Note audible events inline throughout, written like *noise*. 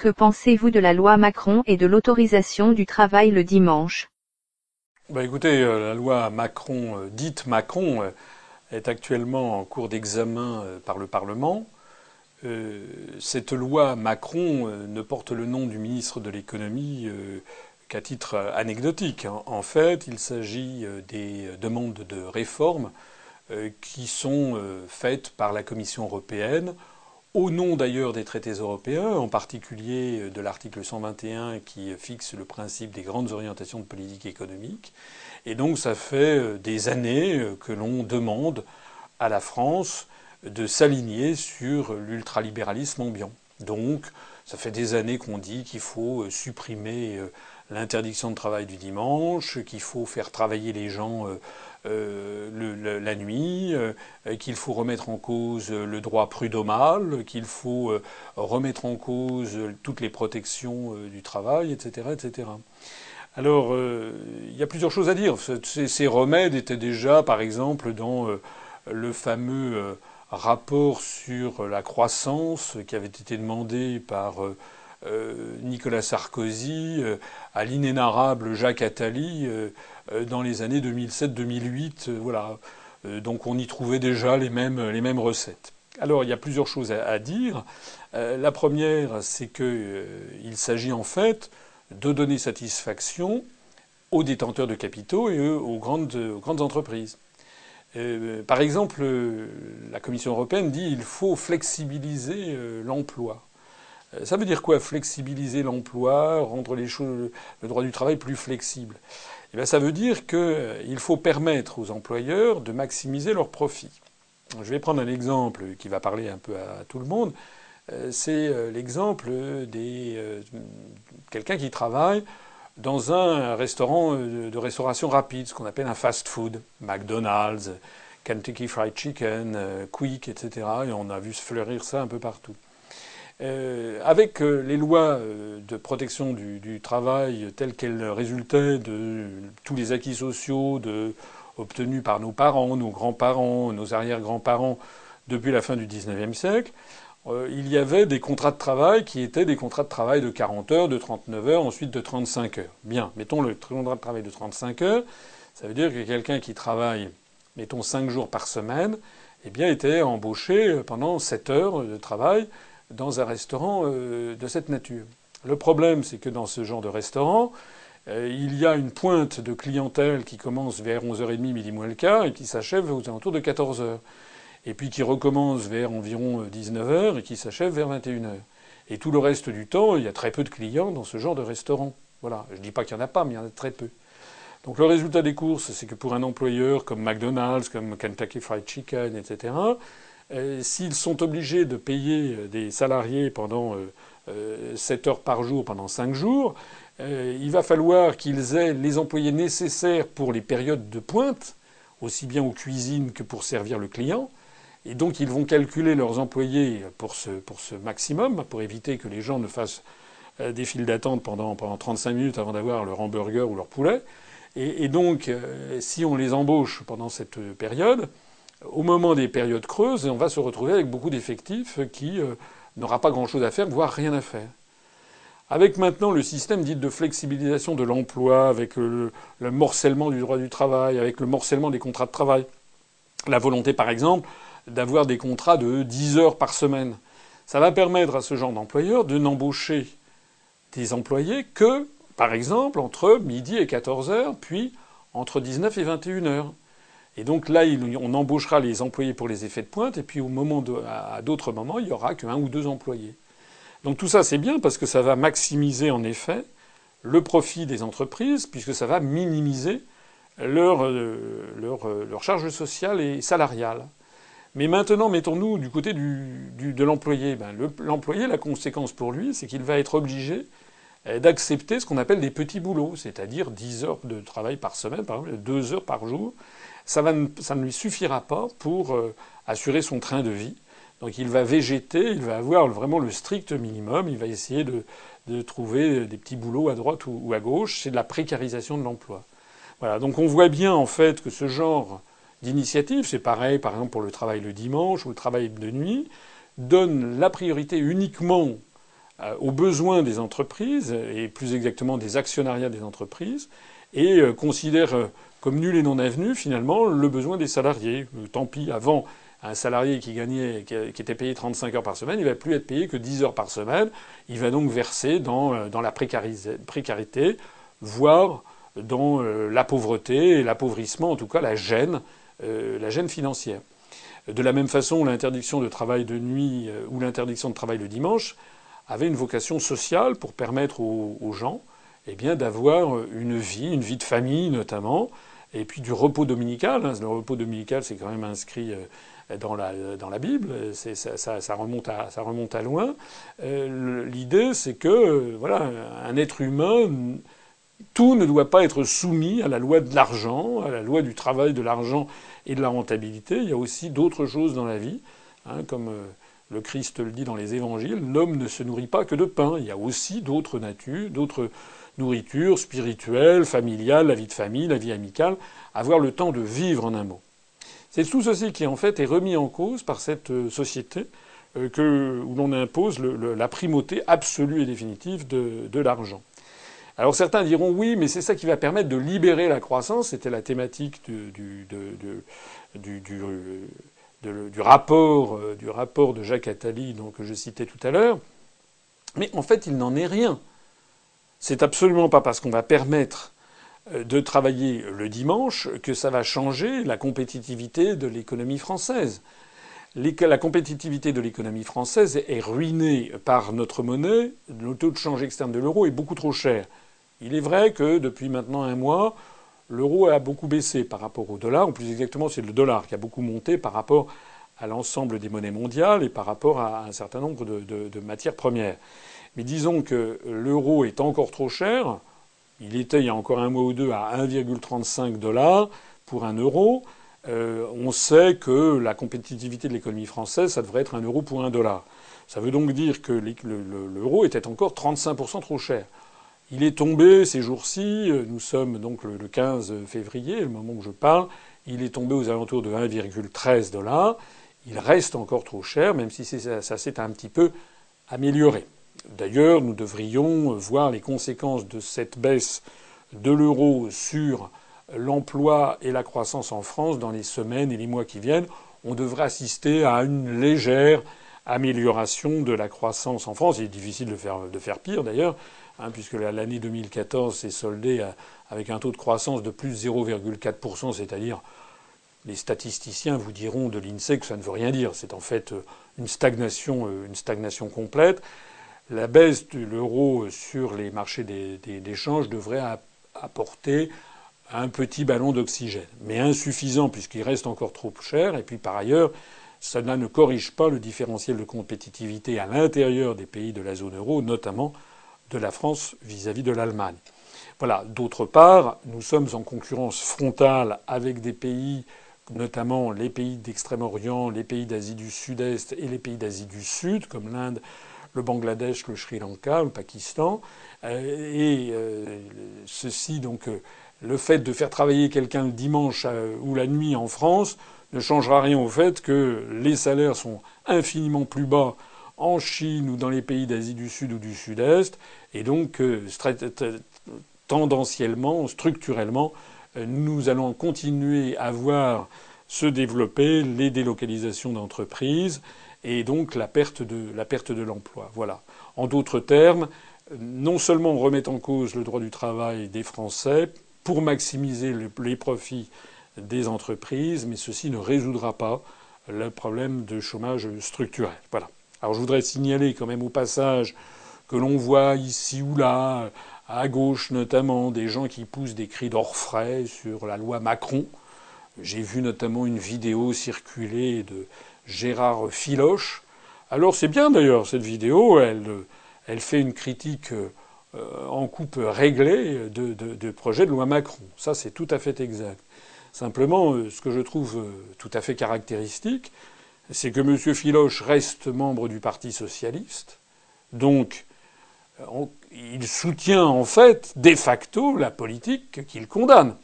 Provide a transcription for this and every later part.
Que pensez-vous de la loi Macron et de l'autorisation du travail le dimanche? Bah écoutez, euh, la loi Macron, euh, dite Macron, euh, est actuellement en cours d'examen par le Parlement. cette loi Macron ne porte le nom du ministre de l'économie qu'à titre anecdotique. En fait, il s'agit des demandes de réforme qui sont faites par la Commission européenne au nom d'ailleurs des traités européens, en particulier de l'article 121 qui fixe le principe des grandes orientations de politique économique. Et donc ça fait euh, des années euh, que l'on demande à la France de s'aligner sur l'ultralibéralisme ambiant. Donc ça fait des années qu'on dit qu'il faut euh, supprimer l'interdiction de travail du dimanche, qu'il faut faire travailler les gens euh, la nuit, euh, qu'il faut remettre en cause le droit prud'homal, qu'il faut euh, remettre en cause toutes les protections du travail, etc., etc. Alors, il y a plusieurs choses à dire. Ces, remèdes étaient déjà, par exemple, dans le fameux rapport sur la croissance qui avait été demandé par Nicolas Sarkozy à l'inénarrable Jacques Attali euh, dans les années 2007-2008. Euh, voilà. Euh, donc on y trouvait déjà les mêmes, recettes. Alors il y a plusieurs choses à, dire. la première, c'est qu'il s'agit en fait de donner satisfaction aux détenteurs de capitaux et aux grandes, aux grandes entreprises. par exemple, la Commission européenne dit qu'il faut flexibiliser l'emploi. Ça veut dire quoi Flexibiliser l'emploi, rendre le droit du travail plus flexible? Eh ça veut dire qu'il faut permettre aux employeurs de maximiser leurs profits. Je vais prendre un exemple qui va parler un peu à tout le monde. Euh, c'est euh, l'exemple euh, quelqu'un qui travaille dans un restaurant de restauration rapide, ce qu'on appelle un fast food, McDonald's, Kentucky Fried Chicken, Quick, etc. Et on a vu se fleurir ça un peu partout. Euh, avec euh, les lois euh, de protection du, travail telles qu'elles résultaient de tous les acquis sociaux obtenus par nos parents, nos grands-parents, nos arrière-grands-parents depuis la fin du XIXe siècle, il y avait des contrats de travail qui étaient des contrats de travail de 40 heures, de 39 heures, ensuite de 35 heures. Bien, mettons le contrat de travail de 35 heures, ça veut dire que quelqu'un qui travaille, mettons 5 jours par semaine, eh bien, était embauché pendant 7 heures de travail dans un restaurant euh, de cette nature. Le problème, c'est que dans ce genre de restaurant, euh, il y a une pointe de clientèle qui commence vers 11h30, midi moins le quart, et qui s'achève aux alentours de 14h. Et puis qui recommence vers environ 19h et qui s'achève vers 21h. Et tout le reste du temps, il y a très peu de clients dans ce genre de restaurant. Voilà. Je ne dis pas qu'il n'y en a pas, mais il y en a très peu. Donc le résultat des courses, c'est que pour un employeur comme McDonald's, comme Kentucky Fried Chicken, etc., euh, s'ils sont obligés de payer euh, des salariés pendant 7 euh, heures par jour, pendant 5 jours, il va falloir qu'ils aient les employés nécessaires pour les périodes de pointe, aussi bien aux cuisines que pour servir le client. Et donc ils vont calculer leurs employés pour ce, pour ce maximum, pour éviter que les gens ne fassent des files d'attente pendant, pendant 35 minutes avant d'avoir leur hamburger ou leur poulet. Et, et donc, si on les embauche pendant cette période, au moment des périodes creuses, on va se retrouver avec beaucoup d'effectifs qui euh, n'aura pas grand-chose à faire, voire rien à faire. Avec maintenant le système dit de flexibilisation de l'emploi, avec le, morcellement du droit du travail, avec le morcellement des contrats de travail, la volonté par exemple d'avoir des contrats de 10 heures par semaine, ça va permettre à ce genre d'employeur de n'embaucher des employés que, par exemple, entre midi et 14 heures, puis entre 19 et 21 heures. Et donc là, on embauchera les employés pour les effets de pointe, et puis au moment à d'autres moments, il y aura qu'un ou deux employés. Donc tout ça, c'est bien parce que ça va maximiser en effet le profit des entreprises, puisque ça va minimiser leur, euh, euh, leur charge sociale et salariale. Mais maintenant, mettons-nous du côté du, de l'employé. Ben, l'employé, la conséquence pour lui, c'est qu'il va être obligé euh, d'accepter ce qu'on appelle des petits boulots, c'est-à-dire 10 heures de travail par semaine, par exemple, 2 heures par jour, ça, ne lui suffira pas pour euh, assurer son train de vie. Donc il va végéter, il va avoir vraiment le strict minimum, il va essayer de, trouver des petits boulots à droite ou, à gauche, c'est de la précarisation de l'emploi. Voilà, donc on voit bien en fait que ce genre d'initiative, c'est pareil par exemple pour le travail le dimanche ou le travail de nuit, donne la priorité uniquement aux besoins des entreprises, et plus exactement des actionnariats des entreprises, et considère comme nul et non avenu finalement le besoin des salariés. Tant pis, avant, un salarié qui gagnait, qui était payé 35 heures par semaine, il va plus être payé que 10 heures par semaine. Il va donc verser dans, euh, dans la précarité, voire dans euh, la pauvreté et l'appauvrissement, en tout cas la gêne, euh, la gêne financière. De la même façon, l'interdiction de travail de nuit ou l'interdiction de travail le dimanche avait une vocation sociale pour permettre aux, gens eh bien, d'avoir une vie, une vie de famille notamment, et puis du repos dominical. Hein. Le repos dominical, c'est quand même inscrit dans la, dans la Bible. Ça, ça, remonte à, ça remonte à loin. Euh, l'idée, c'est que voilà, un être humain, tout ne doit pas être soumis à la loi de l'argent, à la loi du travail, de l'argent et de la rentabilité. Il y a aussi d'autres choses dans la vie, hein, comme euh, le Christ le dit dans les évangiles, l'homme ne se nourrit pas que de pain. Il y a aussi d'autres natures, d'autres nourritures spirituelles, familiales, la vie de famille, la vie amicale, avoir le temps de vivre en un mot. C'est tout ceci qui en fait est remis en cause par cette euh, société euh, où l'on impose la primauté absolue et définitive de, l'argent. Alors certains diront oui, mais c'est ça qui va permettre de libérer la croissance. C'était la thématique du rapport de Jacques Attali donc, que je citais tout à l'heure. Mais en fait, il n'en est rien. C'est absolument pas parce qu'on va permettre de travailler le dimanche que ça va changer la compétitivité de l'économie française. La compétitivité de l'économie française est ruinée par notre monnaie. Le taux de change externe de l'euro est beaucoup trop cher. Il est vrai que depuis maintenant un mois, l'euro a beaucoup baissé par rapport au dollar. Ou plus exactement, c'est le dollar qui a beaucoup monté par rapport à l'ensemble des monnaies mondiales et par rapport à un certain nombre de, de matières premières. Mais disons que l'euro est encore trop cher. Il était il y a encore un mois ou deux à 1,35 dollars pour un euro. Euh, on sait que la compétitivité de l'économie française, ça devrait être un euro pour un dollar. Ça veut donc dire que l'euro était encore 35% trop cher. Il est tombé ces jours-ci, nous sommes donc le 15 février, le moment où je parle, il est tombé aux alentours de 1,13 dollars. Il reste encore trop cher, même si ça s'est un petit peu amélioré. D'ailleurs, nous devrions voir les conséquences de cette baisse de l'euro sur l'emploi et la croissance en France dans les semaines et les mois qui viennent. On devrait assister à une légère amélioration de la croissance en France. Il est difficile de faire, pire d'ailleurs, hein, puisque l'année 2014 s'est soldée avec un taux de croissance de plus 0,4%, c'est-à-dire les statisticiens vous diront de l'INSEE que ça ne veut rien dire. C'est en fait une stagnation, une stagnation complète la baisse de l'euro sur les marchés d'échange devrait apporter un petit ballon d'oxygène, mais insuffisant puisqu'il reste encore trop cher. Et puis par ailleurs, cela ne corrige pas le différentiel de compétitivité à l'intérieur des pays de la zone euro, notamment de la France vis-à-vis de l'Allemagne. Voilà. D'autre part, nous sommes en concurrence frontale avec des pays, notamment les pays d'Extrême-Orient, les pays d'Asie du Sud-Est et les pays d'Asie du Sud, comme l'Inde, le Bangladesh, le Sri Lanka, le Pakistan. Euh, et euh, ceci, donc, euh, le fait de faire travailler quelqu'un le dimanche ou la nuit en France ne changera rien au fait que les salaires sont infiniment plus bas en Chine ou dans les pays d'Asie du Sud ou du Sud-Est, et donc tendanciellement, structurellement, nous allons continuer à voir se développer les délocalisations d'entreprises, et donc la perte de l'emploi. Voilà. En d'autres termes, non seulement on remet en cause le droit du travail des Français pour maximiser les profits des entreprises, mais ceci ne résoudra pas le problème de chômage structurel. Voilà. Alors je voudrais signaler quand même au passage que l'on voit ici ou là, à gauche notamment, des gens qui poussent des cris d'orfraie sur la loi Macron. J'ai vu notamment une vidéo circuler de Gérard Filoche. Alors c'est bien d'ailleurs cette vidéo, elle, fait une critique euh, en coupe réglée de, de, projet de loi Macron. Ça c'est tout à fait exact. Simplement, euh, ce que je trouve euh, tout à fait caractéristique, c'est que M. Filoche reste membre du Parti socialiste, donc il soutient en fait de facto la politique qu'il condamne.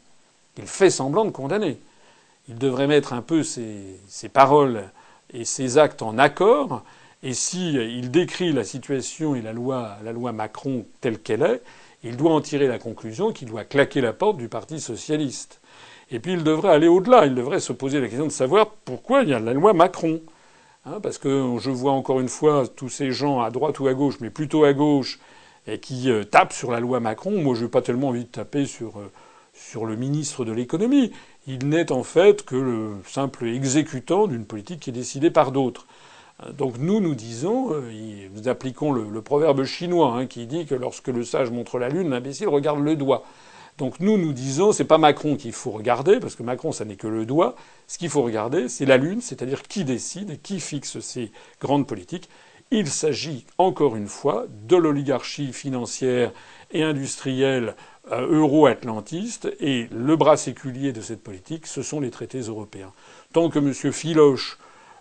Il fait semblant de condamner. Il devrait mettre un peu ses paroles et ses actes en accord Et si il décrit la situation et la loi, la loi Macron telle qu'elle est, il doit en tirer la conclusion qu'il doit claquer la porte du Parti socialiste. Et puis il devrait aller au-delà. Il devrait se poser la question de savoir pourquoi il y a la loi Macron. Hein, parce que je vois encore une fois tous ces gens à droite ou à gauche, mais plutôt à gauche, et qui euh, tapent sur la loi Macron. Moi, je n'ai pas tellement envie de taper sur, euh, sur le ministre de l'économie. Il n'est en fait que le simple exécutant d'une politique qui est décidée par d'autres. Euh, donc nous, nous disons, nous appliquons le, proverbe chinois hein, qui dit que lorsque le sage montre la lune, l'imbécile regarde le doigt. Donc nous, nous disons, c'est pas Macron qu'il faut regarder, parce que Macron, ça n'est que le doigt. Ce qu'il faut regarder, c'est la Lune, c'est-à-dire qui décide qui fixe ces grandes politiques. Il s'agit, encore une fois, de l'oligarchie financière et industrielle euh, euro-atlantiste, et le bras séculier de cette politique, ce sont les traités européens. Tant que M. Filoche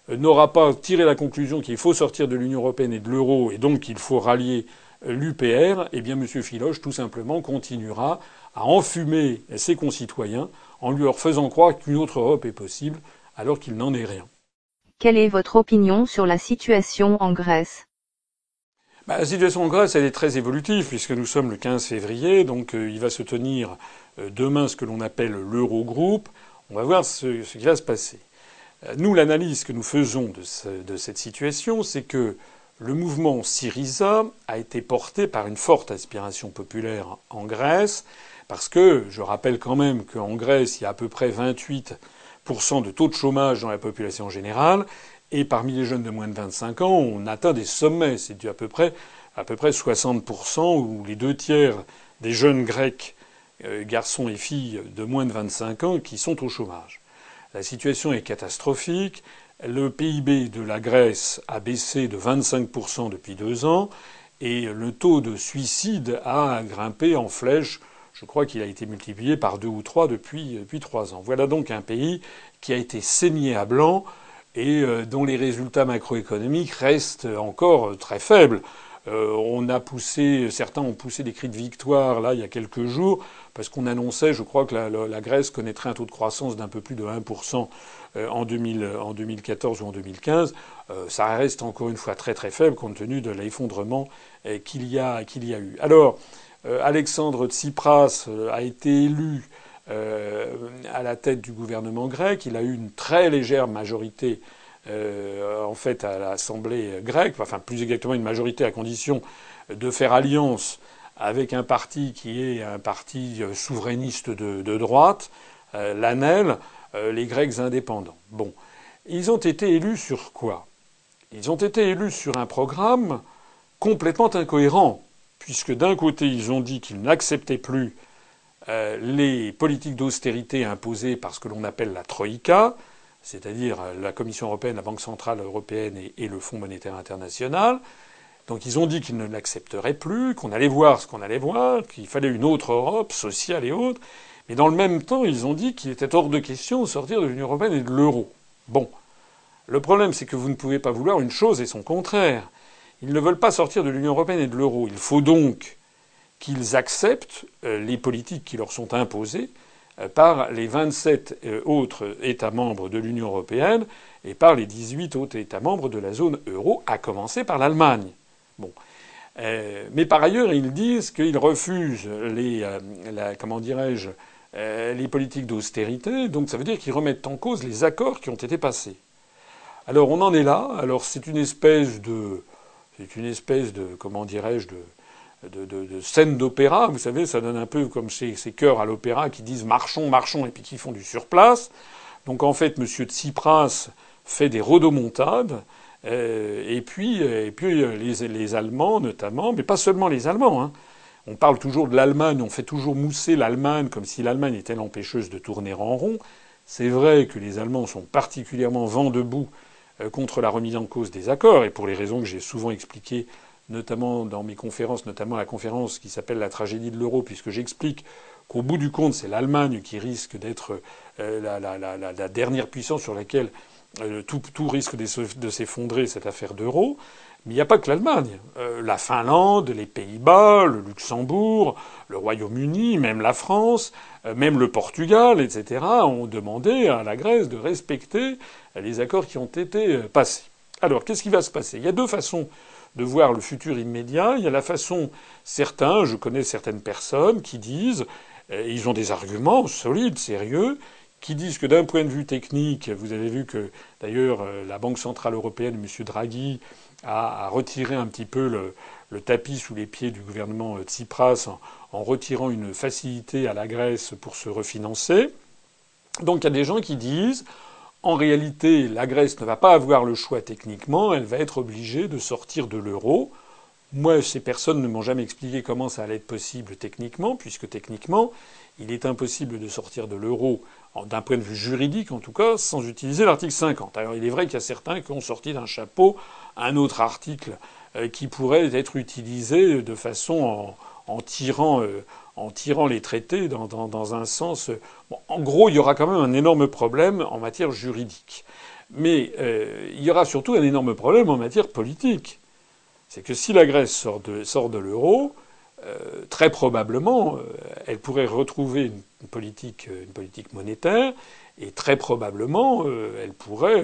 euh, n'aura pas tiré la conclusion qu'il faut sortir de l'Union européenne et de l'euro, et donc qu'il faut rallier euh, l'UPR, eh bien M. Filoche, tout simplement, continuera à enfumer ses concitoyens en leur faisant croire qu'une autre Europe est possible alors qu'il n'en est rien. Quelle est votre opinion sur la situation en Grèce? Bah, La situation en Grèce, elle est très évolutive puisque nous sommes le 15 février, donc euh, il va se tenir euh, demain ce que l'on appelle l'Eurogroupe. On va voir ce, qui va se passer. Euh, nous, l'analyse que nous faisons de, de cette situation, c'est que le mouvement Syriza a été porté par une forte aspiration populaire en Grèce, parce que je rappelle quand même qu'en Grèce, il y a à peu près 28% de taux de chômage dans la population générale, et parmi les jeunes de moins de 25 ans, on atteint des sommets. C'est à peu près à peu près 60% ou les deux tiers des jeunes grecs, euh, garçons et filles de moins de 25 ans, qui sont au chômage. La situation est catastrophique. Le PIB de la Grèce a baissé de 25% depuis deux ans et le taux de suicide a grimpé en flèche je crois qu'il a été multiplié par deux ou trois depuis, depuis trois ans. Voilà donc un pays qui a été saigné à blanc et euh, dont les résultats macroéconomiques restent encore très faibles. Euh, on a poussé, certains ont poussé des cris de victoire là il y a quelques jours parce qu'on annonçait, je crois que la, Grèce connaîtrait un taux de croissance d'un peu plus de 1% euh, en, 2000, en 2014 ou en 2015. ça reste encore une fois très très faible compte tenu de l'effondrement qu'il y y a eu. Alors euh, Alexandre Tsipras euh, a été élu euh, à la tête du gouvernement grec. Il a eu une très légère majorité en fait à l'Assemblée grecque, enfin plus exactement une majorité à condition de faire alliance avec un parti qui est un parti souverainiste de, droite, l'ANEL, les Grecs indépendants. Bon, ils ont été élus sur quoi? Ils ont été élus sur un programme complètement incohérent puisque d'un côté ils ont dit qu'ils n'acceptaient plus euh, les politiques d'austérité imposées par ce que l'on appelle la Troïka, c'est-à-dire euh, la Commission européenne, la Banque centrale européenne et, le Fonds monétaire international. Donc ils ont dit qu'ils ne l'accepteraient plus, qu'on allait voir ce qu'on allait voir, qu'il fallait une autre Europe sociale et autre. Mais dans le même temps, ils ont dit qu'il était hors de question de sortir de l'Union européenne et de l'euro. Bon. Le problème, c'est que vous ne pouvez pas vouloir une chose et son contraire. Ils ne veulent pas sortir de l'Union européenne et de l'euro. Il faut donc qu'ils acceptent euh, les politiques qui leur sont imposées euh, par les 27 euh, autres États membres de l'Union européenne et par les 18 autres États membres de la zone euro, à commencer par l'Allemagne. Bon. mais par ailleurs, ils disent qu'ils refusent les, comment dirais-je, les politiques d'austérité. Donc ça veut dire qu'ils remettent en cause les accords qui ont été passés. Alors on en est là. Alors c'est une espèce de c'est une espèce de, comment dirais-je, de, de, scène d'opéra. Vous savez, ça donne un peu comme ces, ces chœurs à l'opéra qui disent marchons, marchons, et puis qui font du surplace. Donc en fait, M. Tsipras fait des rodomontades. Euh, et puis, et puis euh, les, les, Allemands notamment, mais pas seulement les Allemands. Hein. On parle toujours de l'Allemagne, on fait toujours mousser l'Allemagne comme si l'Allemagne était l'empêcheuse de tourner en rond. C'est vrai que les Allemands sont particulièrement vent debout contre la remise en cause des accords, et pour les raisons que j'ai souvent expliquées, notamment dans mes conférences, notamment la conférence qui s'appelle La tragédie de l'euro, puisque j'explique qu'au bout du compte, c'est l'Allemagne qui risque d'être euh, la, dernière puissance sur laquelle euh, tout, tout, risque de s'effondrer, cette affaire d'euro. Mais il n'y a pas que l'Allemagne. la Finlande, les Pays-Bas, le Luxembourg, le Royaume-Uni, même la France, même le Portugal, etc., ont demandé à la Grèce de respecter les accords qui ont été euh, passés. Alors, qu'est-ce qui va se passer? Il y a deux façons de voir le futur immédiat. Il y a la façon, certains, je connais certaines personnes qui disent, ils ont des arguments solides, sérieux, qui disent que d'un point de vue technique, vous avez vu que d'ailleurs la Banque centrale européenne, M. Draghi, a, retiré un petit peu le, tapis sous les pieds du gouvernement Tsipras en retirant une facilité à la Grèce pour se refinancer. Donc il y a des gens qui disent en réalité, la Grèce ne va pas avoir le choix techniquement, elle va être obligée de sortir de l'euro. Moi, ces personnes ne m'ont jamais expliqué comment ça allait être possible techniquement, puisque techniquement, il est impossible de sortir de l'euro, d'un point de vue juridique en tout cas, sans utiliser l'article 50. Alors il est vrai qu'il y a certains qui ont sorti d'un chapeau un autre article euh, qui pourrait être utilisé de façon tirant euh, en tirant les traités dans, un sens. en gros, il y aura quand même un énorme problème en matière juridique. Mais euh, il y aura surtout un énorme problème en matière politique. C'est que si la Grèce sort de, sort de l'euro, euh, très probablement, euh, elle pourrait retrouver une politique, une politique monétaire, et très probablement, elle pourrait,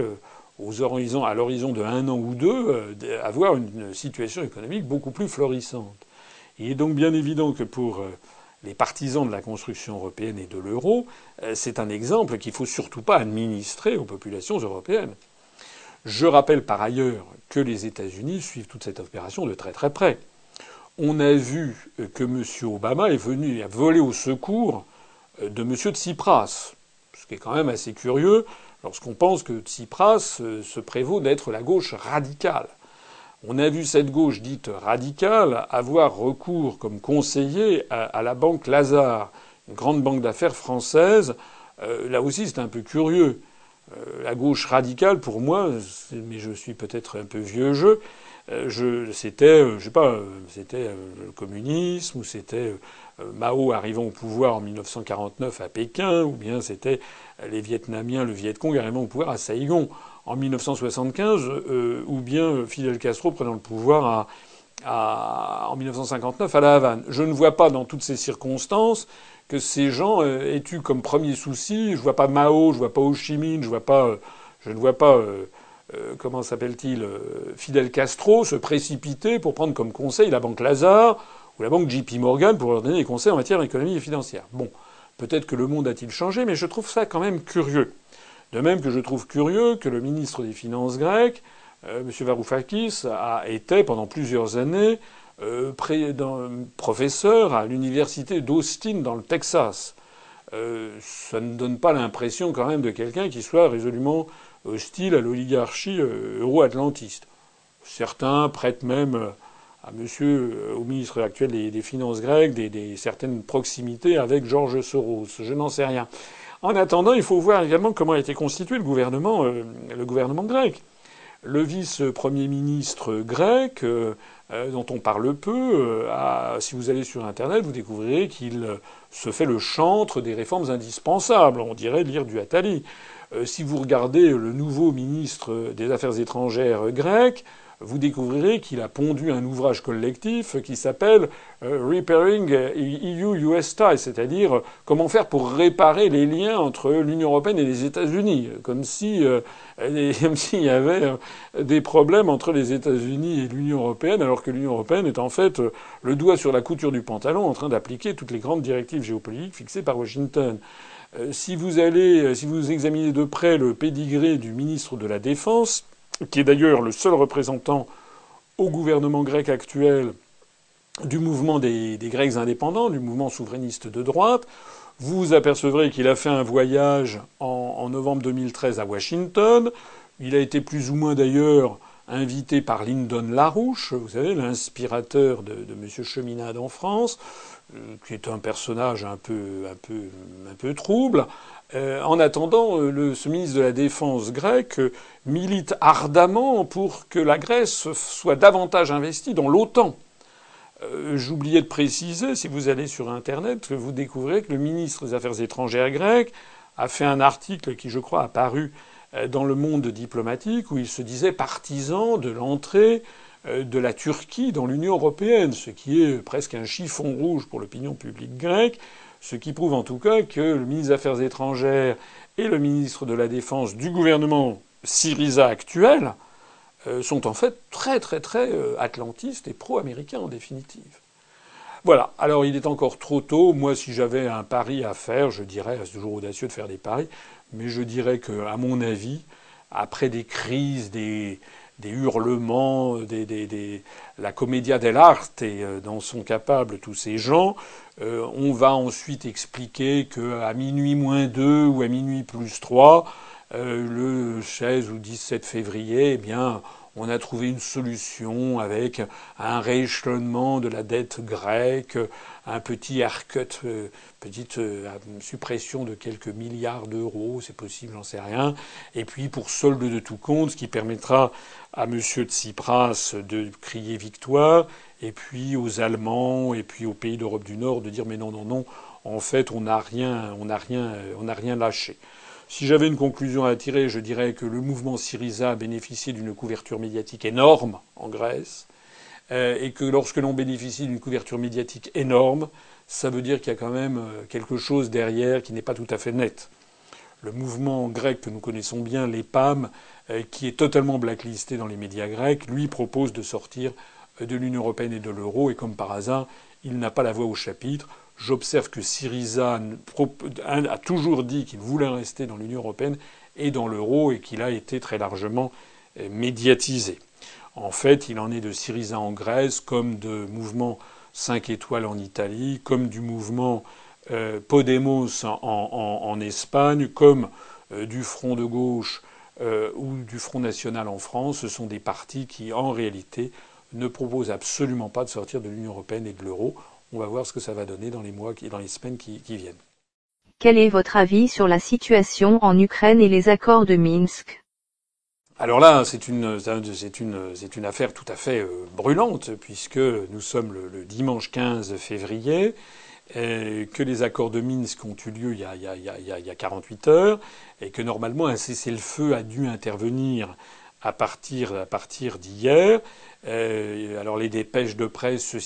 aux horizons, à l'horizon de un an ou deux, avoir une situation économique beaucoup plus florissante. Il est donc bien évident que pour les partisans de la construction européenne et de l'euro, euh, c'est un exemple qu'il ne faut surtout pas administrer aux populations européennes. Je rappelle par ailleurs que les États-Unis suivent toute cette opération de très très près. On a vu que M. Obama est venu à voler au secours euh, de M. Tsipras, ce qui est quand même assez curieux lorsqu'on pense que Tsipras euh, se prévaut d'être la gauche radicale. On a vu cette gauche dite radicale avoir recours comme conseiller à, la banque Lazare, une grande banque d'affaires française. Euh, là aussi, c'est un peu curieux. Euh, la gauche radicale, pour moi, mais je suis peut-être un peu vieux jeu, euh, c'était, je sais c'était le communisme ou c'était Mao arrivant au pouvoir en 1949 à Pékin, ou bien c'était les Vietnamiens, le Viet Cong arrivant au pouvoir à Saigon en 1975, euh, ou bien Fidel Castro prenant le pouvoir en 1959 à La Havane. Je ne vois pas dans toutes ces circonstances que ces gens euh, aient eu comme premier souci. Je vois pas Mao, je vois pas Ho Chi Minh, je vois pas, euh, je ne vois pas comment s'appelle-t-il Fidel Castro se précipiter pour prendre comme conseil la banque Lazare ou la banque JP Morgan pour leur donner des conseils en matière d'économie et financière. Bon, peut-être que le monde a-t-il changé, mais je trouve ça quand même curieux. De même que je trouve curieux que le ministre des Finances grec, euh, M. Varoufakis, a été pendant plusieurs années euh, professeur à l'université d'Austin dans le Texas. Euh, ça ne donne pas l'impression quand même de quelqu'un qui soit résolument hostile à l'oligarchie euro-atlantiste. Certains prêtent même à monsieur, au ministre actuel des, Finances grecques, des, certaines proximités avec Georges Soros. Je n'en sais rien. En attendant, il faut voir également comment a été constitué le gouvernement, euh, grec. Le vice-premier ministre grec, euh, euh, dont on parle peu, si vous allez sur Internet, vous découvrirez qu'il se fait le chantre des réformes indispensables. On dirait lire du Attali. si vous regardez le nouveau ministre des Affaires étrangères grec, vous découvrirez qu'il a pondu un ouvrage collectif qui s'appelle euh, Repairing EU-US Ties, c'est-à-dire euh, comment faire pour réparer les liens entre l'Union européenne et les États-Unis, comme si euh, *laughs* s'il y avait des problèmes entre les États-Unis et l'Union européenne, alors que l'Union européenne est en fait le doigt sur la couture du pantalon en train d'appliquer toutes les grandes directives géopolitiques fixées par Washington. Si vous allez, si vous examinez de près le pédigré du ministre de la Défense, qui est d'ailleurs le seul représentant au gouvernement grec actuel du mouvement des, Grecs indépendants, du mouvement souverainiste de droite. Vous apercevrez qu'il a fait un voyage en, novembre 2013 à Washington. Il a été plus ou moins d'ailleurs invité par Lyndon LaRouche, vous savez, l'inspirateur de, M. Cheminade en France, qui est un personnage un peu, un peu, un peu trouble. Euh, en attendant, euh, le, ce ministre de la Défense grec euh, milite ardemment pour que la Grèce soit davantage investie dans l'OTAN. J'oubliais de préciser, si vous allez sur Internet, que vous découvrez que le ministre des Affaires étrangères grec a fait un article qui, je crois, a paru dans le monde diplomatique où il se disait partisan de l'entrée de la Turquie dans l'Union européenne, ce qui est presque un chiffon rouge pour l'opinion publique grecque, ce qui prouve en tout cas que le ministre des Affaires étrangères et le ministre de la Défense du gouvernement Syriza actuel sont en fait très très très atlantistes et pro-américains en définitive. Voilà. Alors il est encore trop tôt. Moi, si j'avais un pari à faire, je dirais, c'est toujours audacieux de faire des paris, mais je dirais que, à mon avis, après des crises, des, des hurlements, des, la commedia dell'arte, euh, dont sont capables tous ces gens, euh, on va ensuite expliquer qu'à minuit moins 2 ou à minuit plus 3, euh, le 16 ou 17 février, eh bien, on a trouvé une solution avec un rééchelonnement de la dette grecque, un petit haircut, euh, petite euh, suppression de quelques milliards d'euros, c'est possible, j'en sais rien. Et puis pour solde de tout compte, ce qui permettra à M. Tsipras de crier victoire, et puis aux Allemands, et puis aux pays d'Europe du Nord de dire mais non, non, non, en fait on n'a rien, on n'a rien, on n'a rien lâché. Si j'avais une conclusion à tirer, je dirais que le mouvement Syriza a bénéficié d'une couverture médiatique énorme en Grèce, euh, et que lorsque l'on bénéficie d'une couverture médiatique énorme, ça veut dire qu'il y a quand même euh, quelque chose derrière qui n'est pas tout à fait net. Le mouvement grec que nous connaissons bien, l'EPAM, qui est totalement blacklisté dans les médias grecs, lui propose de sortir de l'Union européenne et de l'euro, et comme par hasard, il n'a pas la voix au chapitre. J'observe que Syriza a toujours dit qu'il voulait rester dans l'Union européenne et dans l'euro et qu'il a été très largement euh, médiatisé. En fait, il en est de Syriza en Grèce, comme de mouvement 5 étoiles en Italie, comme du mouvement euh, Podemos en, Espagne, comme euh, du Front de gauche ou du Front national en France. Ce sont des partis qui, en réalité, ne proposent absolument pas de sortir de l'Union européenne et de l'euro. On va voir ce que ça va donner dans les mois et dans les semaines qui, viennent. Quel est votre avis sur la situation en Ukraine et les accords de Minsk? Alors là, c'est une, c'est une, c'est une affaire tout à fait euh, brûlante puisque nous sommes le, dimanche 15 février, que les accords de Minsk ont eu lieu il y a, il y a, il y a 48 heures et que normalement un cessez-le-feu a dû intervenir à partir, à partir d'hier. Euh, alors les dépêches de presse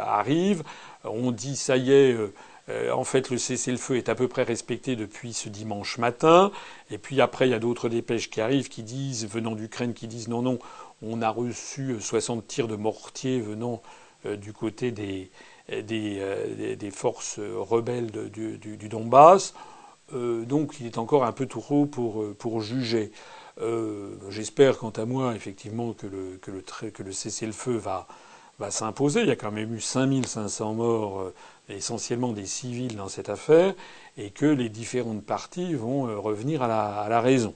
arrivent. On dit ça y est. Euh, euh, en fait, le cessez-le-feu est à peu près respecté depuis ce dimanche matin. Et puis après, il y a d'autres dépêches qui arrivent, qui disent, venant d'Ukraine, qui disent non, non, on a reçu 60 tirs de mortier venant du côté des, des, des, forces rebelles du, Donbass. donc il est encore un peu trop pour, pour juger. Euh, j'espère, quant à moi, effectivement, que le, cessez-le-feu va, s'imposer. Il y a quand même eu 5500 morts, euh, essentiellement des civils, dans cette affaire, et que les différentes parties vont euh, revenir à la, raison.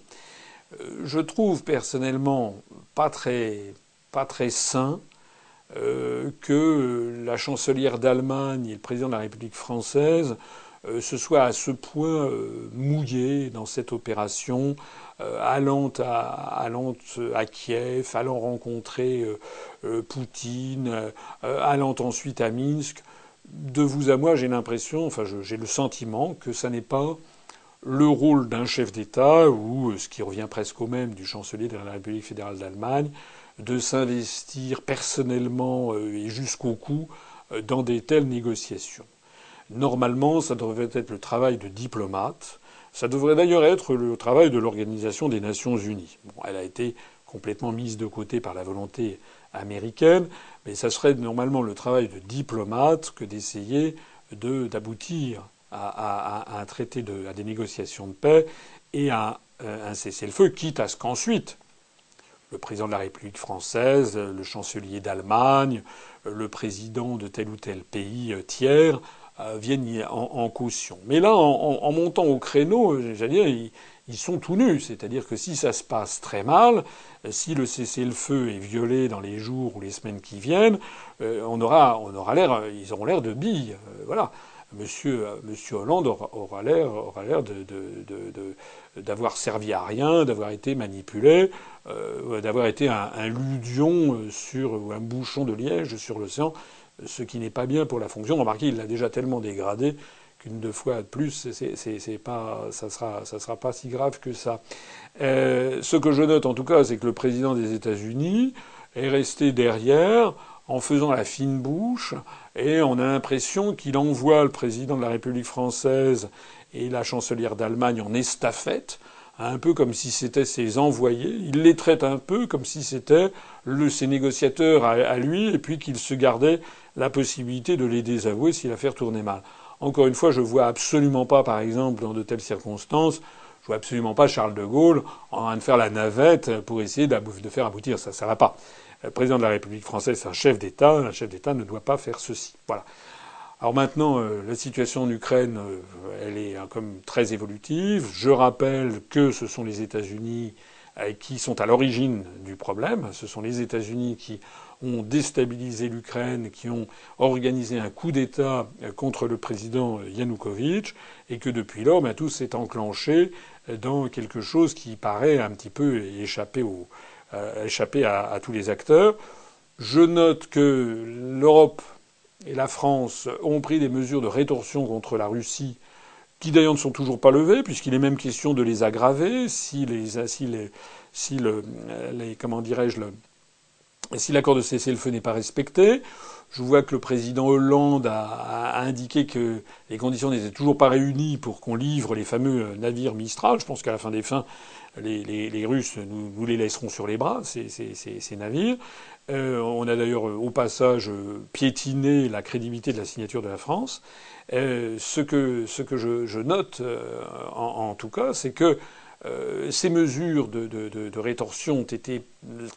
Je trouve personnellement pas très sain que la chancelière d'Allemagne et le président de la République française se soient à ce point mouillés dans cette opération, euh, allant à, Kiev, allant rencontrer euh, euh, Poutine, allant ensuite à Minsk. De vous à moi, j'ai l'impression, enfin j'ai le sentiment que ça n'est pas le rôle d'un chef d'État, ou ce qui revient presque au même du chancelier de la République fédérale d'Allemagne, de s'investir personnellement et jusqu'au cou dans des telles négociations. Normalement, ça devrait être le travail de diplomate, ça devrait d'ailleurs être le travail de l'Organisation des Nations Unies. Elle a été complètement mise de côté par la volonté américaine, mais ça serait normalement le travail de diplomate que d'essayer d'aboutir à, un traité à des négociations de paix et à un cessez-le-feu, quitte à ce qu'ensuite le président de la République française, le chancelier d'Allemagne, le président de tel ou tel pays tiers euh, viennent en, caution. Mais là, en, montant au créneau, j'allais dire, ils, sont tout nus. C'est-à-dire que si ça se passe très mal, euh, si le cessez-le-feu est violé dans les jours ou les semaines qui viennent, euh, on aura l'air, ils auront l'air de billes. voilà. Monsieur, Monsieur Hollande aura, l'air, d'avoir servi à rien, d'avoir été manipulé, d'avoir été un, ludion sur ou un bouchon de liège sur l'océan ce qui n'est pas bien pour la fonction. Remarquez, il l'a déjà tellement dégradé qu'une deux fois de plus, c'est pas, ça sera, sera pas si grave que ça. Euh, ce que je note en tout cas, c'est que le président des États-Unis est resté derrière en faisant la fine bouche, et on a l'impression qu'il envoie le président de la République française et la chancelière d'Allemagne en estafette un peu comme si c'était ses envoyés. Il les traite un peu comme si c'était ses négociateurs à, lui, et puis qu'il se gardait la possibilité de les désavouer si l'affaire tournait mal. Encore une fois, je vois absolument pas, par exemple, dans de telles circonstances, je vois absolument pas Charles de Gaulle en train de faire la navette pour essayer de faire aboutir ça. Ça va pas. Le président de la République française, c'est un chef d'État. Un chef d'État ne doit pas faire ceci. Voilà. Alors maintenant, euh, la situation en Ukraine, euh, elle est hein, comme très évolutive. Je rappelle que ce sont les États-Unis euh, qui sont à l'origine du problème. Ce sont les États-Unis qui ont déstabilisé l'Ukraine, qui ont organisé un coup d'État contre le président Yanukovych, et que depuis lors, ben, tout s'est enclenché dans quelque chose qui paraît un petit peu échapper, au, échapper à, tous les acteurs. Je note que l'Europe et la France ont pris des mesures de rétorsion contre la Russie, qui d'ailleurs ne sont toujours pas levées, puisqu'il est même question de les aggraver si les, les comment dirais-je si l'accord de cessez-le-feu n'est pas respecté. Je vois que le président Hollande a, a, indiqué que les conditions n'étaient toujours pas réunies pour qu'on livre les fameux navires Mistral. Je pense qu'à la fin des fins, les, Russes nous, les laisseront sur les bras, ces, navires. Euh, on a d'ailleurs au passage piétiné la crédibilité de la signature de la France. Euh, ce que, je, note euh, en, tout cas, c'est que euh, ces mesures de, de, rétorsion ont été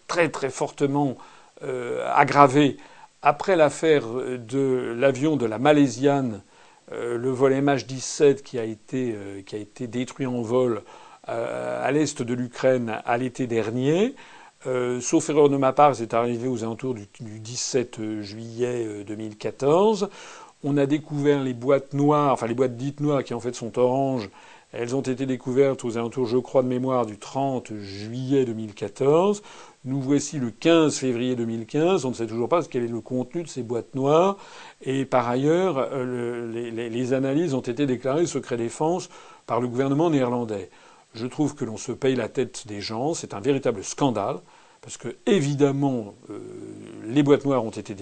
très très fortement euh, aggravées après l'affaire de l'avion de la Malaisiane, le vol MH17 qui a été, qui a été détruit en vol à l'est de l'Ukraine à l'été dernier. Euh, sauf erreur de ma part, c'est arrivé aux alentours du, du 17 juillet 2014. Euh, On a découvert les boîtes noires, enfin les boîtes dites noires qui en fait sont oranges. Elles ont été découvertes aux alentours, je crois, de mémoire du 30 juillet 2014. Nous voici le 15 février 2015. On ne sait toujours pas quel est le contenu de ces boîtes noires. Et par ailleurs, euh, les, les analyses ont été déclarées secret défense par le gouvernement néerlandais. Je trouve que l'on se paye la tête des gens. C'est un véritable scandale parce que évidemment euh, les boîtes noires ont été,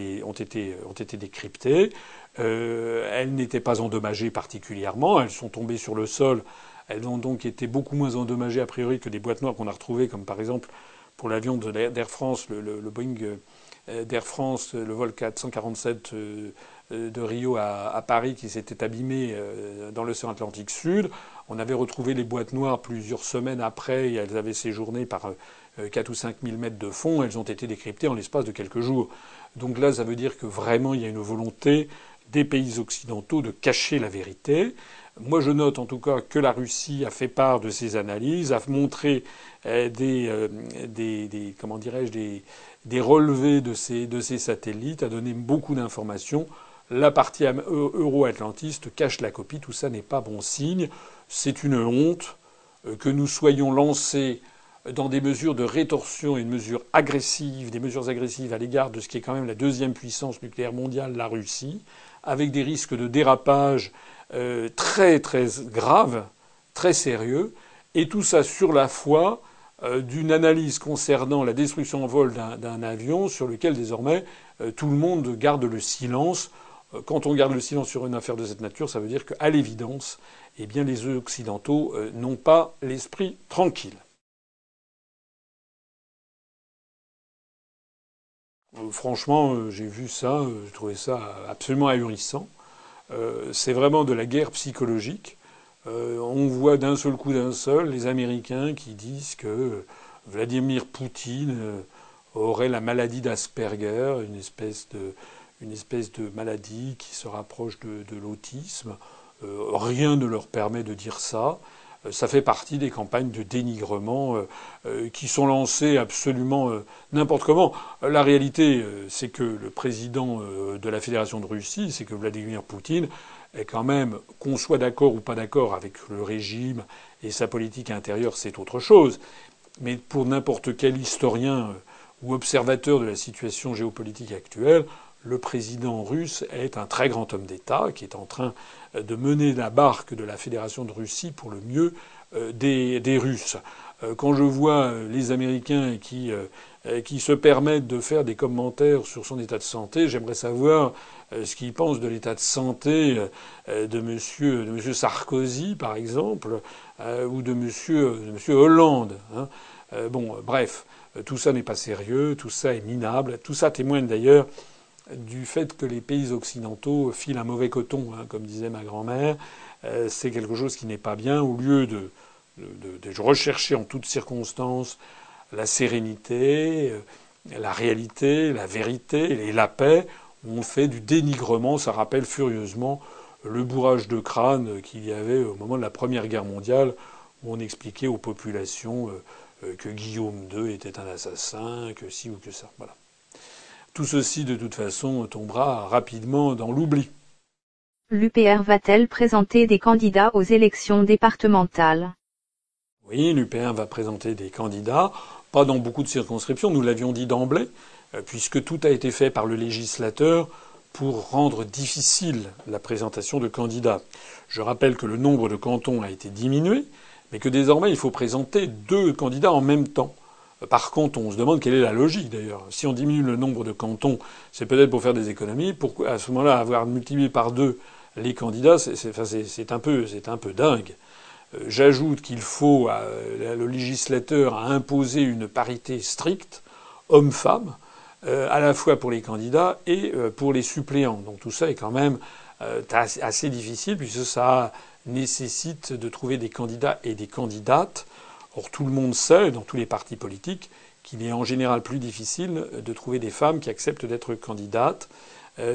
décryptées, euh, elles n'étaient pas endommagées particulièrement, elles sont tombées sur le sol, elles ont donc été beaucoup moins endommagées a priori que des boîtes noires qu'on a retrouvées, comme par exemple pour l'avion d'Air France, le, Boeing euh, d'Air France, le vol 447 euh, de Rio à, Paris qui s'était abîmé euh, dans l'océan Atlantique Sud. On avait retrouvé les boîtes noires plusieurs semaines après et elles avaient séjourné par 4 euh, ou 5 000 mètres de fond, elles ont été décryptées en l'espace de quelques jours. Donc là, ça veut dire que vraiment, il y a une volonté des pays occidentaux de cacher la vérité. Moi, je note en tout cas que la Russie a fait part de ses analyses, a montré euh, des, euh, des, des, comment dirais-je, des, des relevés de ces, de ces satellites, a donné beaucoup d'informations. La partie euro-atlantiste cache la copie. Tout ça n'est pas bon signe. C'est une honte que nous soyons lancés dans des mesures de rétorsion et de mesures agressives, des mesures agressives à l'égard de ce qui est quand même la deuxième puissance nucléaire mondiale, la Russie, avec des risques de dérapage euh, très très graves, très sérieux, et tout ça sur la foi euh, d'une analyse concernant la destruction en vol d'un avion sur lequel désormais euh, tout le monde garde le silence. Euh, quand on garde le silence sur une affaire de cette nature, ça veut dire qu'à l'évidence, eh bien, les Occidentaux euh, n'ont pas l'esprit tranquille. Euh, franchement, j'ai vu ça, j'ai trouvé ça absolument ahurissant. c'est vraiment de la guerre psychologique. on voit d'un seul coup d'un seul les Américains qui disent que Vladimir Poutine aurait la maladie d'Asperger, une espèce de, une espèce de maladie qui se rapproche de, l'autisme. rien ne leur permet de dire ça. Euh, ça fait partie des campagnes de dénigrement euh, euh, qui sont lancées absolument n'importe comment. La réalité, c'est que le président de la Fédération de Russie, c'est que Vladimir Poutine est quand même, qu'on soit d'accord ou pas d'accord avec le régime et sa politique intérieure, c'est autre chose. Mais pour n'importe quel historien ou observateur de la situation géopolitique actuelle, le président russe est un très grand homme d'État qui est en train de mener la barque de la Fédération de Russie pour le mieux euh, des, Russes. Euh, quand je vois euh, les Américains qui, qui se permettent de faire des commentaires sur son état de santé, j'aimerais savoir ce qu'ils pensent de l'état de santé de monsieur, de monsieur Sarkozy, par exemple, ou de Monsieur, monsieur Hollande. Hein. bon, bref, tout ça n'est pas sérieux, tout ça est minable. Tout ça témoigne d'ailleurs du fait que les pays occidentaux filent un mauvais coton, hein, comme disait ma grand-mère. c'est quelque chose qui n'est pas bien. Au lieu de, rechercher en toutes circonstances la sérénité, la réalité, la vérité et la paix, on fait du dénigrement. Ça rappelle furieusement le bourrage de crâne qu'il y avait au moment de la Première Guerre mondiale, où on expliquait aux populations euh, euh, que Guillaume II était un assassin, que ci ou que ça. Voilà. Tout ceci, de toute façon, tombera rapidement dans l'oubli. L'UPR va-t-elle présenter des candidats aux élections départementales? Oui, l'UPR va présenter des candidats. Pas dans beaucoup de circonscriptions, nous l'avions dit d'emblée, euh, puisque tout a été fait par le législateur pour rendre difficile la présentation de candidats. Je rappelle que le nombre de cantons a été diminué, mais que désormais il faut présenter deux candidats en même temps. Euh, par contre, on se demande quelle est la logique d'ailleurs. Si on diminue le nombre de cantons, c'est peut-être pour faire des économies. Pourquoi à ce moment-là avoir multiplié par deux les candidats, c'est un peu, dingue. Euh, j'ajoute qu'il faut, euh, le législateur a imposé une parité stricte, homme-femme, euh, à la fois pour les candidats et pour les suppléants. Donc tout ça est quand même assez difficile puisque ça nécessite de trouver des candidats et des candidates. Or tout le monde sait, dans tous les partis politiques, qu'il est en général plus difficile de trouver des femmes qui acceptent d'être candidates.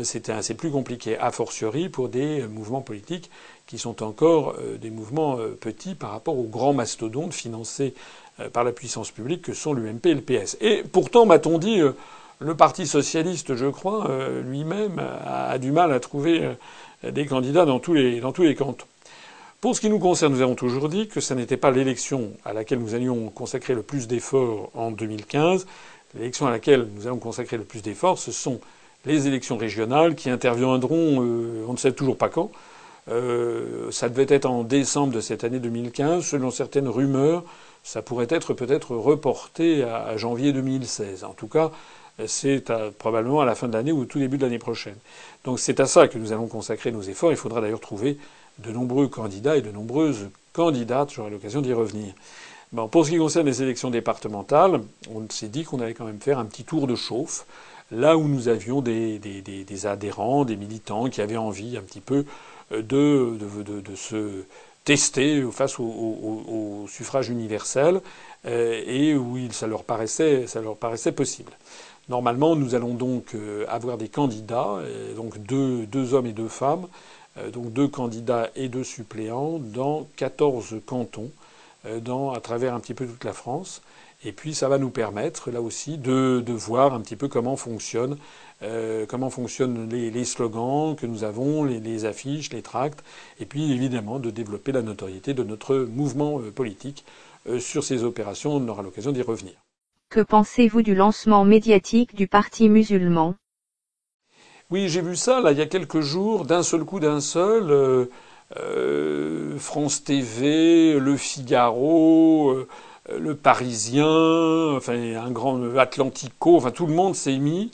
C'est plus compliqué, a fortiori, pour des mouvements politiques qui sont encore euh, des mouvements euh, petits par rapport aux grands mastodontes financés euh, par la puissance publique que sont l'UMP et le PS. Et pourtant, m'a-t-on dit, le Parti socialiste, je crois, lui-même a, du mal à trouver des candidats dans tous les, dans tous les cantons. Pour ce qui nous concerne, nous avons toujours dit que ce n'était pas l'élection à laquelle nous allions consacrer le plus d'efforts en 2015. L'élection à laquelle nous allons consacrer le plus d'efforts, ce sont les élections régionales qui interviendront, on ne sait toujours pas quand, euh, ça devait être en décembre de cette année 2015. Selon certaines rumeurs, ça pourrait être peut-être reporté à, janvier 2016. En tout cas, c'est probablement à la fin de l'année ou au tout début de l'année prochaine. Donc c'est à ça que nous allons consacrer nos efforts. Il faudra d'ailleurs trouver de nombreux candidats et de nombreuses candidates. J'aurai l'occasion d'y revenir. Pour ce qui concerne les élections départementales, on s'est dit qu'on allait quand même faire un petit tour de chauffe, là où nous avions des, adhérents, des militants qui avaient envie un petit peu de, de, se tester face au, suffrage universel euh, et où ça leur paraissait, ça leur paraissait possible. Normalement, nous allons donc euh, avoir des candidats, donc deux, deux, hommes et deux femmes, euh, donc deux candidats et deux suppléants dans 14 cantons, dans, à travers un petit peu toute la France. Et puis ça va nous permettre, là aussi, de, voir un petit peu comment fonctionne euh, comment fonctionnent les, slogans que nous avons, les, affiches, les tracts, et puis évidemment de développer la notoriété de notre mouvement euh, politique euh, sur ces opérations. On aura l'occasion d'y revenir. Que pensez-vous du lancement médiatique du Parti musulman? Oui, j'ai vu ça là il y a quelques jours, d'un seul coup, d'un seul. France TV, Le Figaro, Le Parisien, enfin un grand Atlantico, enfin tout le monde s'est mis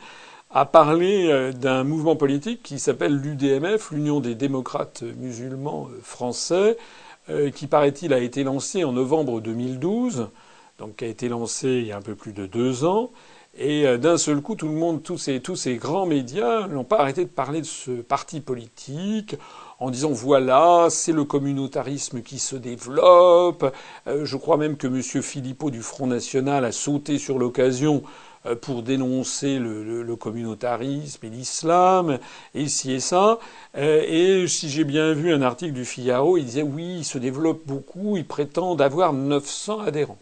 a parlé euh, d'un mouvement politique qui s'appelle l'UDMF, l'Union des démocrates musulmans euh, français, euh, qui paraît-il a été lancé en novembre 2012, donc qui a été lancé il y a un peu plus de deux ans. Et d'un seul coup, tout le monde, tous ces, tous ces grands médias n'ont pas arrêté de parler de ce parti politique en disant voilà, c'est le communautarisme qui se développe. je crois même que M. Philippot du Front National a sauté sur l'occasion euh, pour dénoncer le, communautarisme et l'islam, et et ça. Euh, et si j'ai bien vu un article du Figaro, il disait oui, il se développe beaucoup, il prétend avoir 900 adhérents.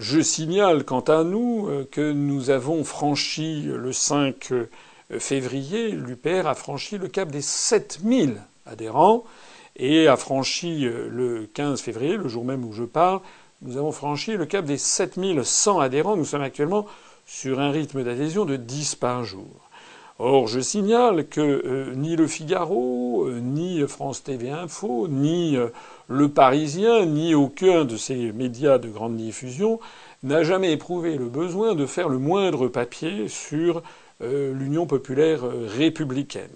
Je signale quant à nous euh, que nous avons franchi le 5 février, l'UPR a franchi le cap des 7000 adhérents et a franchi le 15 février, le jour même où je parle, nous avons franchi le cap des 7100 adhérents. Nous sommes actuellement sur un rythme d'adhésion de 10 par jour. Or, je signale que euh, ni le Figaro, euh, ni France TV Info, ni euh, Le Parisien, ni aucun de ces médias de grande diffusion n'a jamais éprouvé le besoin de faire le moindre papier sur l'Union populaire républicaine.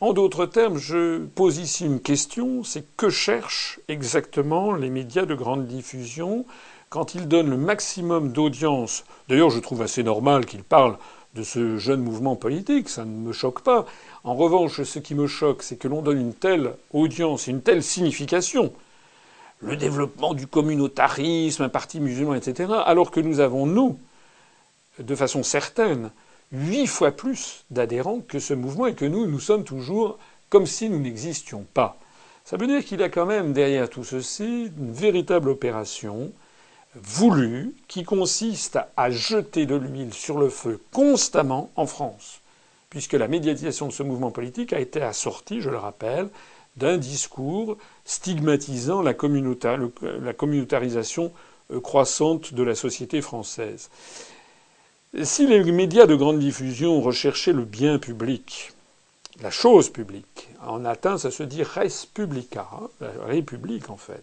En d'autres termes, je pose ici une question, c'est que cherchent exactement les médias de grande diffusion quand ils donnent le maximum d'audience? D'ailleurs, je trouve assez normal qu'ils parlent de ce jeune mouvement politique, ça ne me choque pas. En revanche, ce qui me choque, c'est que l'on donne une telle audience, une telle signification le développement du communautarisme, un parti musulman, etc., alors que nous avons, nous, de façon certaine, huit fois plus d'adhérents que ce mouvement et que nous, nous sommes toujours comme si nous n'existions pas. Ça veut dire qu'il y a quand même derrière tout ceci une véritable opération voulue qui consiste à jeter de l'huile sur le feu constamment en France, puisque la médiatisation de ce mouvement politique a été assortie, je le rappelle, d'un discours stigmatisant la, communautarisation euh, croissante de la société française. Si les médias de grande diffusion recherchaient le bien public, la chose publique, en latin ça se dit res publica, hein, la république en fait.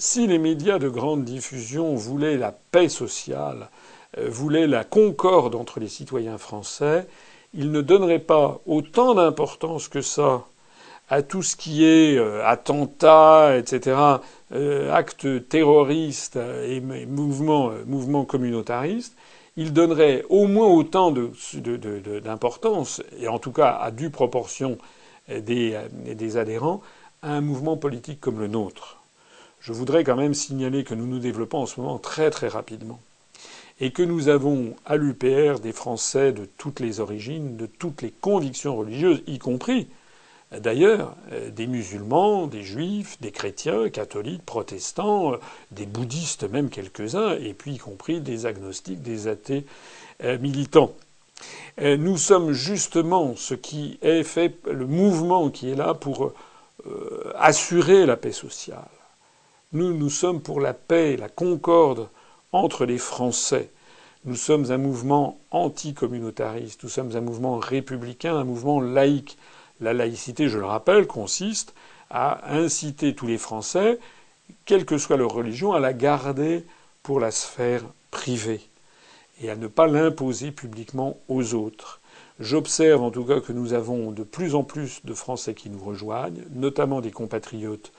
Si les médias de grande diffusion voulaient la paix sociale, euh, voulaient la concorde entre les citoyens français, ils ne donneraient pas autant d'importance que ça à tout ce qui est euh, attentat, etc., euh, actes terroristes et mouvements, mouvements communautaristes, il donnerait au moins autant d'importance, et en tout cas à due proportion des, des adhérents, à un mouvement politique comme le nôtre. Je voudrais quand même signaler que nous nous développons en ce moment très très rapidement et que nous avons à l'UPR des Français de toutes les origines, de toutes les convictions religieuses, y compris D'ailleurs, euh, des musulmans, des juifs, des chrétiens, catholiques, protestants, euh, des bouddhistes même quelques-uns, et puis y compris des agnostiques, des athées euh, militants. Nous sommes justement ce qui est fait, le mouvement qui est là pour assurer la paix sociale. Nous, nous sommes pour la paix, la concorde entre les Français. Nous sommes un mouvement anticommunautariste, nous sommes un mouvement républicain, un mouvement laïque. La laïcité, je le rappelle, consiste à inciter tous les Français, quelle que soit leur religion, à la garder pour la sphère privée et à ne pas l'imposer publiquement aux autres. J'observe en tout cas que nous avons de plus en plus de Français qui nous rejoignent, notamment des compatriotes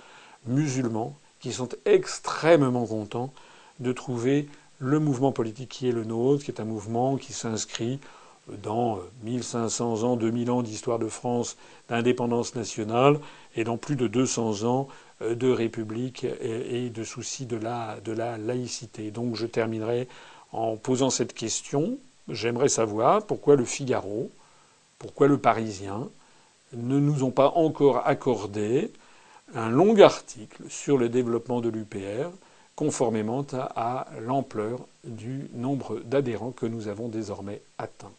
musulmans, qui sont extrêmement contents de trouver le mouvement politique qui est le nôtre, qui est un mouvement qui s'inscrit dans 1500 ans, 2000 ans d'histoire de France, d'indépendance nationale, et dans plus de 200 ans euh, de république et de souci de la, de la laïcité. Donc je terminerai en posant cette question. J'aimerais savoir pourquoi le Figaro, pourquoi le Parisien ne nous ont pas encore accordé un long article sur le développement de l'UPR, conformément à l'ampleur du nombre d'adhérents que nous avons désormais atteint.